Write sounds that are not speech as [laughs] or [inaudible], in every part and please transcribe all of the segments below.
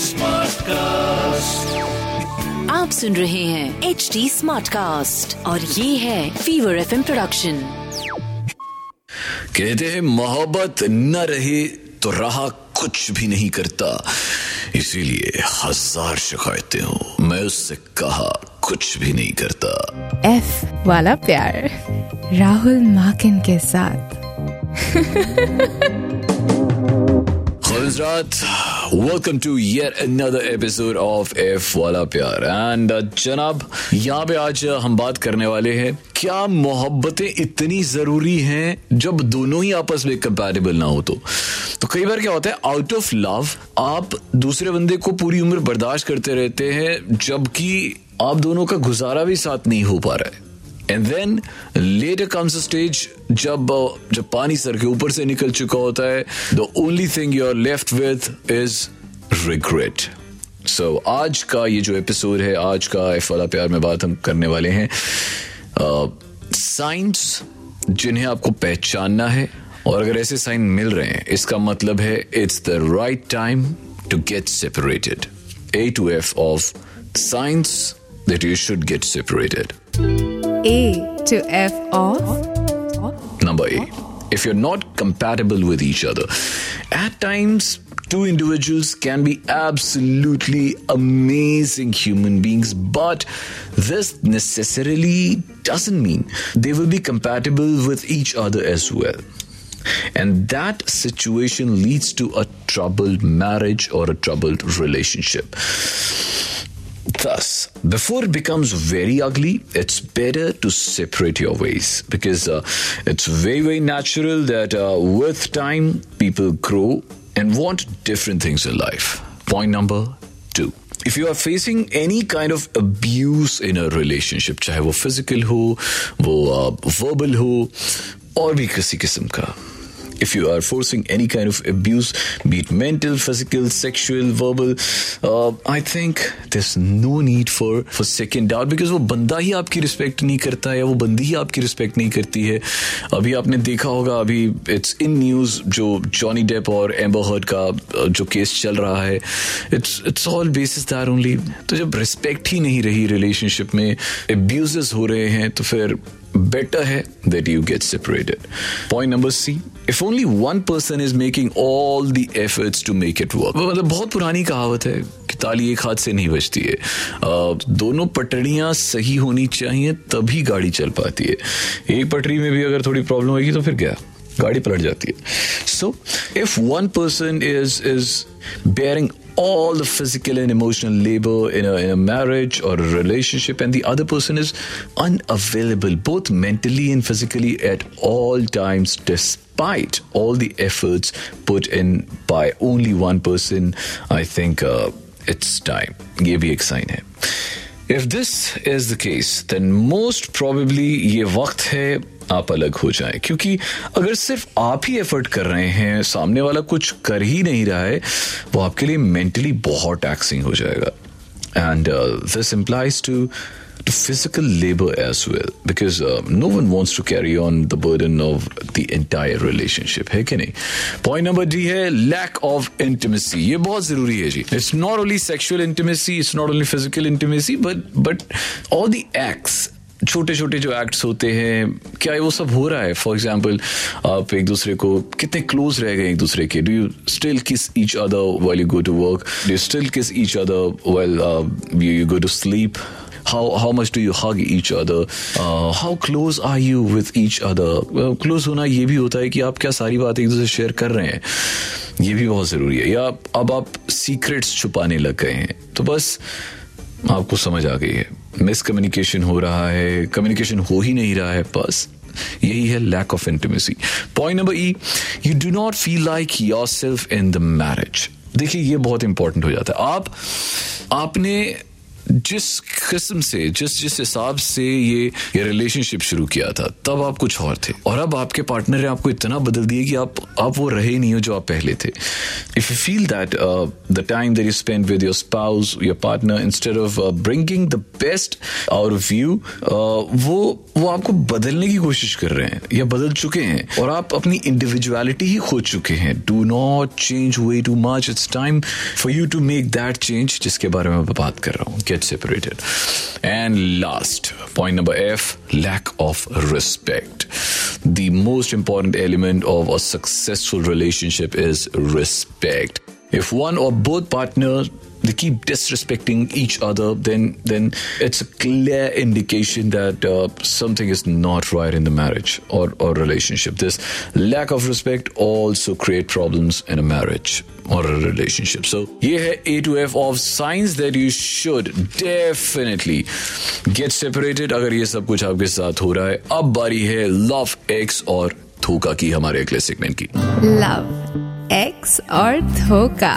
Smart cast आप सुन रहे हैं एच डी स्मार्ट कास्ट और ये है फीवर एफ़ प्रोडक्शन कहते हैं मोहब्बत न रहे तो रहा कुछ भी नहीं करता। इसीलिए हज़ार शिकायतें हो। मैं उससे कहा कुछ भी नहीं करता। एफ़ वाला प्यार। राहुल माकिन के साथ। [laughs] welcome to yet another episode of F वाला प्यार एंड जनाब यहाँ पे आज हम बात करने वाले हैं क्या मोहब्बतें इतनी ज़रूरी हैं जब दोनों ही आपस में कंपैटिबल ना हो तो तो कई बार क्या होता है आउट ऑफ़ लव आप दूसरे बंदे को पूरी उम्र बर्दाश्त करते रहते हैं जबकि आप दोनों का गुजारा भी साथ नहीं हो पा रहा है and then later comes stage जब जब पानी सर के ऊपर से निकल चुका होता है the only thing you are left with is regret so आज का ये जो एपिसोड है आज का एफ़ वाला प्यार में बात हम करने वाले हैं साइंस uh, जिन्हें आपको पहचानना है और अगर ऐसे साइन मिल रहे हैं इसका मतलब है it's the right time to get separated A to F of science that you should get separated. A to F of Number A. If you're not compatible with each other, at times two individuals can be absolutely amazing human beings, but this necessarily doesn't mean they will be compatible with each other as well. And that situation leads to a troubled marriage or a troubled relationship. Thus, before it becomes very ugly, it's better to separate your ways because uh, it's very, very natural that uh, with time, people grow and want different things in life. Point number two. If you are facing any kind of abuse in a relationship, चाहे वो physical हो, वो uh, verbal हो, और भी किसी किस्म का if you are forcing any kind of abuse, be it mental, physical, sexual, verbal, uh, I think there's no need for for second doubt because वो बंदा ही आपकी रिस्पेक्ट नहीं करता है या वो बंदी ही आपकी रिस्पेक्ट नहीं करती है। अभी आपने देखा होगा अभी इट्स इन न्यूज़ जो जॉनी डेप और एम्बर का जो केस चल रहा है। It's it's all basis that only तो जब रिस्पेक्ट ही नहीं रही रिलेशनशिप में एब्यूजेस हो रहे हैं तो फिर better hai that you get separated. Point number C. If only one person is making all the efforts to make it work. मतलब बहुत पुरानी कहावत है कि ताली एक हाथ से नहीं बजती है uh, दोनों पटड़ियाँ सही होनी चाहिए तभी गाड़ी चल पाती है एक पटरी में भी अगर थोड़ी प्रॉब्लम होगी तो फिर क्या गाड़ी पलट जाती है so if one person is is bearing all the physical and emotional labor in a, in a marriage or a relationship, and the other person is unavailable, both mentally and physically, at all times, despite all the efforts put in by only one person, I think uh, it's time. ये भी एक sign है. If this is the case, then most probably ये वक्त है आप अलग हो जाएँ। क्योंकि अगर सिर्फ़ आप ही एफर्ट कर रहे हैं सामने वाला कुछ कर ही नहीं रहा है वो आपके लिए मेंटली बहुत टैक्सिंग हो जाएगा। And this implies to to physical labor as well because uh, no one wants to carry on the burden of the entire है कि नहीं? पॉइंट नंबर डी है लैक ऑफ़ इंटीमेसी ये बहुत ज़रूरी है जी। It's not only sexual intimacy it's not only physical intimacy but but all the acts छोटे छोटे जो एक्ट्स होते हैं क्या वो सब हो रहा है? फॉर एग्ज़ाम्पल आप एक दूसरे को कितने क्लोज रह गए एक दूसरे के? Do you still kiss each other well you go to work do you still kiss each other well you go to sleep how how much do you hug each other? Uh, how close are you with each other? Well, close होना ये भी होता है कि आप क्या सारी बात एक दूसरे शेयर कर रहे हैं। ये भी बहुत ज़रूरी है। या अब आप सीक्रेट्स छुपाने लग गए हैं तो बस आपको समझ आ गई है। मिसकम्युनिकेशन हो रहा है कम्युनिकेशन हो ही नहीं रहा है, बस यही है lack of intimacy point number E you do not feel like yourself in the marriage देखिए, ये बहुत इंपॉर्टेंट हो जाता है। आप, आपने जिस किस्म से, जिस जिस हिसाब से ये ये रिलेशनशिप शुरू किया था, तब आप कुछ और थे। और अब आपके पार्टनर ने आपको इतना बदल दिया कि आप आप वो रहे नहीं हो जो आप पहले थे। If you feel that the time that you spend with your spouse your partner instead of bringing the best out of you वो वो आपको बदलने की कोशिश कर रहे हैं, या बदल चुके हैं, और आप अपनी इंडिविजुअलिटी ही खो चुके हैं। Do not change way too much it's time for you to make that change जिसके बारे में मैं बात कर रहा हूँ। get separated. And last, point number F lack of respect. The most important element of a successful relationship is respect. If one or both partners they keep disrespecting each other, then then it's a clear indication that uh, something is not right in the marriage or, or relationship. This lack of respect also create problems in a marriage. Or a relationship. So ये है A to F of signs that you should definitely get separated अगर ये सब कुछ आपके साथ हो रहा है अब बारी है love X और थूका की हमारे अगले सेगमेंट की लव एक्स और धोखा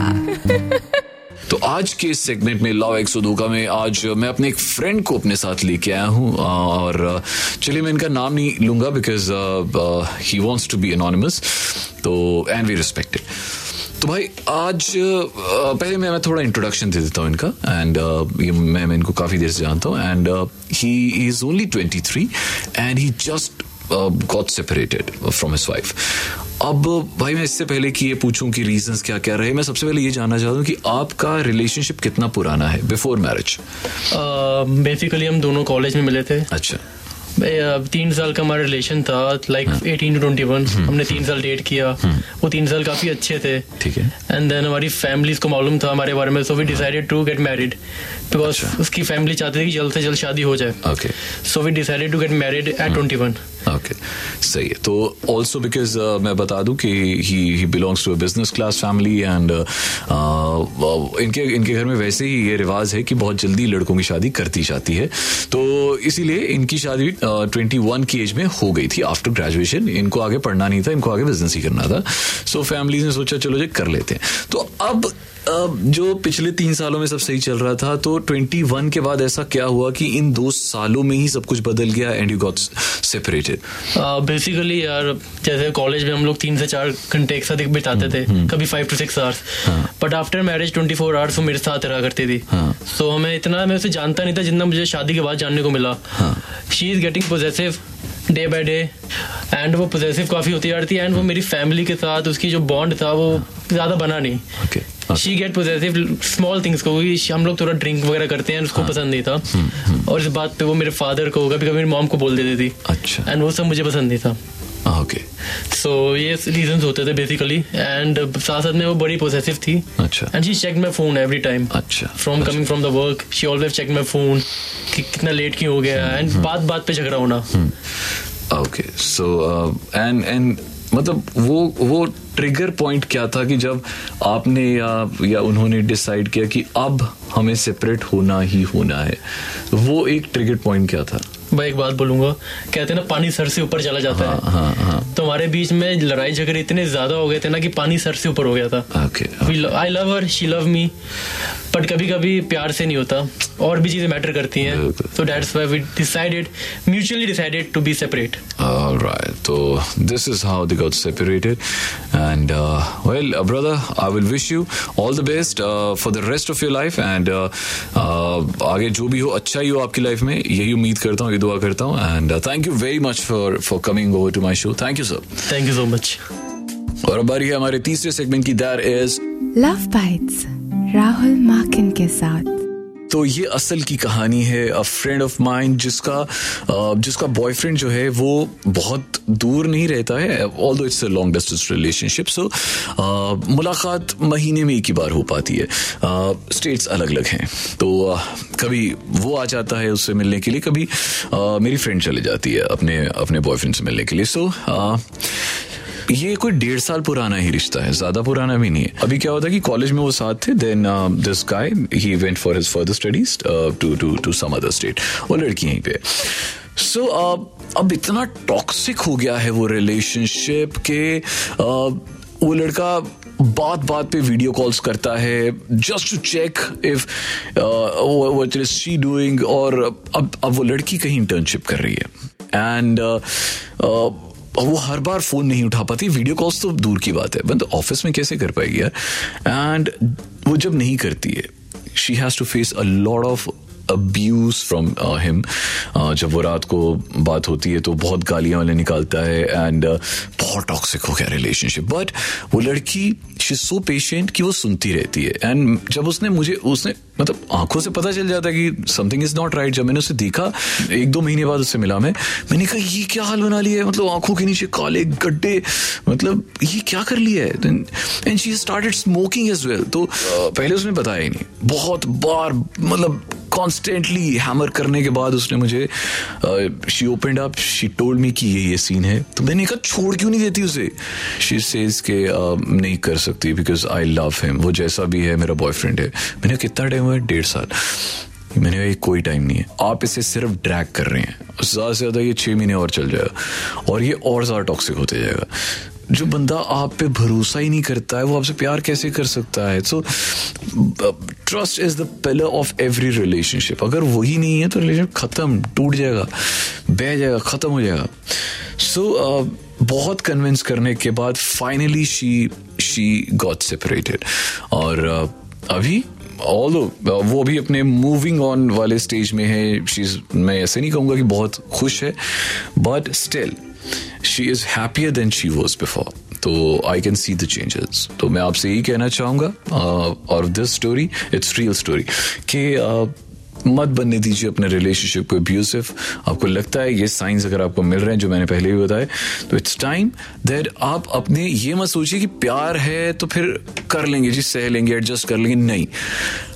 तो आज के सेगमेंट में लव एक्स धोखा में आज मैं अपने एक फ्रेंड को अपने साथ लेके आया हूँ और चलिए मैं इनका नाम नहीं लूँगा because he wants to be anonymous तो एंड वी रिस्पेक्टेड तो भाई आज पहले मैं मैं थोड़ा इंट्रोडक्शन दे देता हूँ इनका एंड मैं मैं इनको काफ़ी देर से जानता हूँ and he is only twenty three and he just got separated from his wife अब भाई मैं इससे पहले कि ये पूछूँ कि रीजंस क्या क्या रहे मैं सबसे पहले ये जानना चाहता हूँ कि आपका रिलेशनशिप कितना पुराना है बिफोर मैरिज बेसिकली हम दोनों कॉलेज में मिले थे। अच्छा। तीन साल का हमारा रिलेशन था like eighteen to twenty one हमने तीन साल डेट किया। वो तीन साल काफ़ी अच्छे थे। ठीक है। एंड देन हमारी फैमिलीज़ को मालूम था हमारे बारे में so we decided to get married because उसकी फैमिली चाहती थी कि जल्द से जल्द शादी हो जाए। So we decided to get married at twenty one okay सही है। तो ऑल्सो बिकॉज़ मैं बता दूँ कि he he belongs to a business class family and इनके इनके घर में वैसे ही ये रिवाज है कि बहुत जल्दी लड़कों की शादी करती जाती है। तो इसीलिए इनकी शादी ट्वेंटी वन की एज में हो गई थी आफ्टर ग्रेजुएशन इनको आगे पढ़ना नहीं था इनको आगे बिज़नेस ही करना था। सो so, फैमिली ने सोचा चलो जो कर लेते हैं। तो अब जो पिछले तीन सालों में सब सही चल रहा था तो 21 के बाद ऐसा क्या हुआ कि इन दो सालों में ही सब कुछ बदल गया and you got separated basically यार जैसे कॉलेज में हम लोग तीन से चार घंटे एक साथ बिताते थे कभी five to six hours but after marriage twenty four hours वो मेरे साथ रहा करती थी। सो so, हमें इतना मैं उसे जानता नहीं था जितना मुझे शादी के बाद जानने को मिला। She is getting possessive day by day and वो पोजेसिव काफ़ी होती जा रही थी एंड वो मेरी फैमिली के साथ उसकी जो बॉन्ड था वो ज़्यादा बना नहीं। She get possessive small things को हम लोग थोड़ा ड्रिंक वगैरह करते हैं उसको पसंद नहीं था। और इस बात पे वो मेरे फादर को कभी कभी मेरी मॉम को बोल देती थी। अच्छा। एंड वो सब मुझे पसंद नहीं था। ओके सो ये रीजन होते थे बेसिकली एंड साथ साथ में वो बड़ी पोजेसिव थी। अच्छा। And she check my phone every time अच्छा। From coming from the work she always check my phone कि कितना लेट क्यों हो गया। एंड बात बात पे झगड़ा होना। ओके सो एंड एंड मतलब वो वो ट्रिगर पॉइंट क्या था कि जब आपने या या उन्होंने डिसाइड किया कि अब हमें सेपरेट होना ही होना है वो एक ट्रिगर पॉइंट क्या था? मैं एक बात बोलूँगा कहते हैं ना पानी सर से ऊपर चला जाता हाँ, है। हाँ, हाँ. तो हमारे बीच में लड़ाई झगड़े इतने ज़्यादा हो गए थे ना कि पानी सर से ऊपर हो गया था। I love her she love me but कभी कभी प्यार से नहीं होता। और भी चीज़ें मैटर करती हैं। So that's why we decided mutually decided to be separate All right. So this is how they got separated, and uh, well, uh, brother, I will wish you all the best uh, for the rest of your life, and uh, uh, आगे जो भी हो अच्छा ही हो आपकी life में यही उम्मीद करता हूँ ये दुआ करता हूँ। And thank you very much for for coming over to my show thank you sir thank you so much और अब बारी है हमारे तीसरे सेगमेंट की that is love bites Rahul Makin के साथ। तो ये असल की कहानी है। अ फ्रेंड ऑफ़ माइंड जिसका जिसका बॉयफ्रेंड जो है, वो बहुत दूर नहीं रहता है although it's a long distance relationship so मुलाकात महीने में एक ही बार हो पाती है। स्टेट्स अलग अलग हैं। तो कभी वो आ जाता है उससे मिलने के लिए, कभी मेरी फ्रेंड चले जाती है अपने अपने बॉयफ्रेंड से मिलने के लिए। सो ये कोई डेढ़ साल पुराना ही रिश्ता है ज़्यादा पुराना भी नहीं है। अभी क्या होता है कि कॉलेज में वो साथ थे then this guy he went for his further studies to to to some other state वो लड़की यहीं पे सो so, uh, अब इतना टॉक्सिक हो गया है वो रिलेशनशिप के uh, वो लड़का बात बात पे वीडियो कॉल्स करता है just to check if what is she doing और अब अब वो लड़की कहीं इंटर्नशिप कर रही है। एंड वो हर बार फ़ोन नहीं उठा पाती। वीडियो कॉल्स तो दूर की बात है। बंद ऑफ़िस में कैसे कर पाएगी यार? एंड वो जब नहीं करती है she has to face a lot of abuse from him जब वो रात को बात होती है तो बहुत गालियाँ वाले निकालता है एंड uh, बहुत टॉक्सिक हो गया रिलेशनशिप बट वो लड़की शी सो पेशेंट कि वो सुनती रहती है. एंड जब उसने मुझे उसने मतलब आँखों से पता चल जाता है कि समथिंग इज़ नॉट राइट जब मैंने उसे देखा एक दो महीने बाद उससे मिला मैं मैंने कहा ये क्या हाल बना लिया है? मतलब आँखों के नीचे काले गड्ढे मतलब ये क्या कर लिया है? And she started smoking as well तो uh, पहले उसने बताया ही नहीं. बहुत बार मतलब कॉन्स्टेंटली हैमर करने के बाद उसने मुझे she opened up she told me कि ये ये सीन है। तो मैंने कहा, छोड़ क्यों नहीं देती उसे? शी सेज के नहीं कर सकती बिकॉज़ आई लव हिम वो जैसा भी है, मेरा बॉयफ्रेंड है. मैंने कितना टाइम हुआ डेढ़ साल. मैंने कहा कोई टाइम नहीं है। आप इसे सिर्फ़ ड्रैग कर रहे हैं। ज़्यादा से ज़्यादा ये छः महीने और चल जाएगा और ये और ज़्यादा टॉक्सिक होते जाएगा. जो बंदा आप पे भरोसा ही नहीं करता है वो आपसे प्यार कैसे कर सकता है? So trust is the pillar of every relationship अगर वही नहीं है तो रिलेशनशिप खत्म टूट जाएगा बह जाएगा खत्म हो जाएगा। सो so, uh, बहुत कन्विंस करने के बाद finally she she got separated और uh, अभी ऑल वो भी अपने मूविंग ऑन वाले स्टेज में है। शीज मैं ऐसे नहीं कहूँगा कि बहुत खुश है but still she is happier than she was before तो I can see the changes तो मैं आपसे यही कहना चाहूँगा और this story it's real story कि मत बनने दीजिए अपने रिलेशनशिप को अब्यूसिव आपको लगता है ये साइंस अगर आपको मिल रहे हैं, जो मैंने पहले भी बताया तो इट्स टाइम दैट आप अपने, ये मत सोचिए कि प्यार है तो फिर कर लेंगे जी, सह लेंगे एडजस्ट कर लेंगे, नहीं।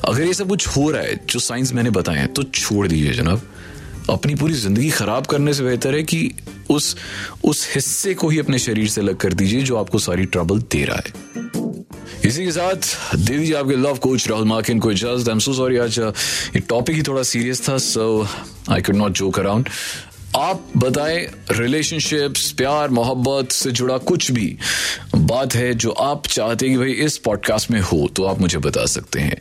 अगर ये सब कुछ हो रहा है, जो साइंस मैंने बताए हैं तो छोड़ दीजिए जनाब। अपनी पूरी ज़िंदगी खराब करने से बेहतर है कि उस उस हिस्से को ही अपने शरीर से अलग कर दीजिए जो आपको सारी ट्रबल दे रहा है। इसी के साथ, दे दीजिए आपके लव कोच राहुल माकिन को इजाज़त। आई एम सो सॉरी आज, ये टॉपिक ही थोड़ा सीरियस था so I could not joke around आप बताएँ रिलेशनशिप्स प्यार, मोहब्बत से जुड़ा कुछ भी बात है जो आप चाहते हैं कि भाई इस पॉडकास्ट में हो तो आप मुझे बता सकते हैं।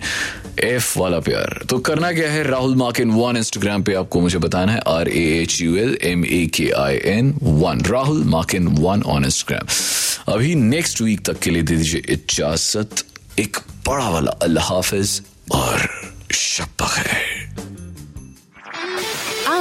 एफ़ वाला प्यार। तो करना क्या है? राहुल मार्किन वन इंस्टाग्राम पे आपको मुझे बताना है। R A H U L M A K I N one Rahul Makin one on Instagram अभी नेक्स्ट वीक तक के लिए दे दीजिए इजाज़त। एक बड़ा वाला अल्लाह हाफिज और शब्बा है।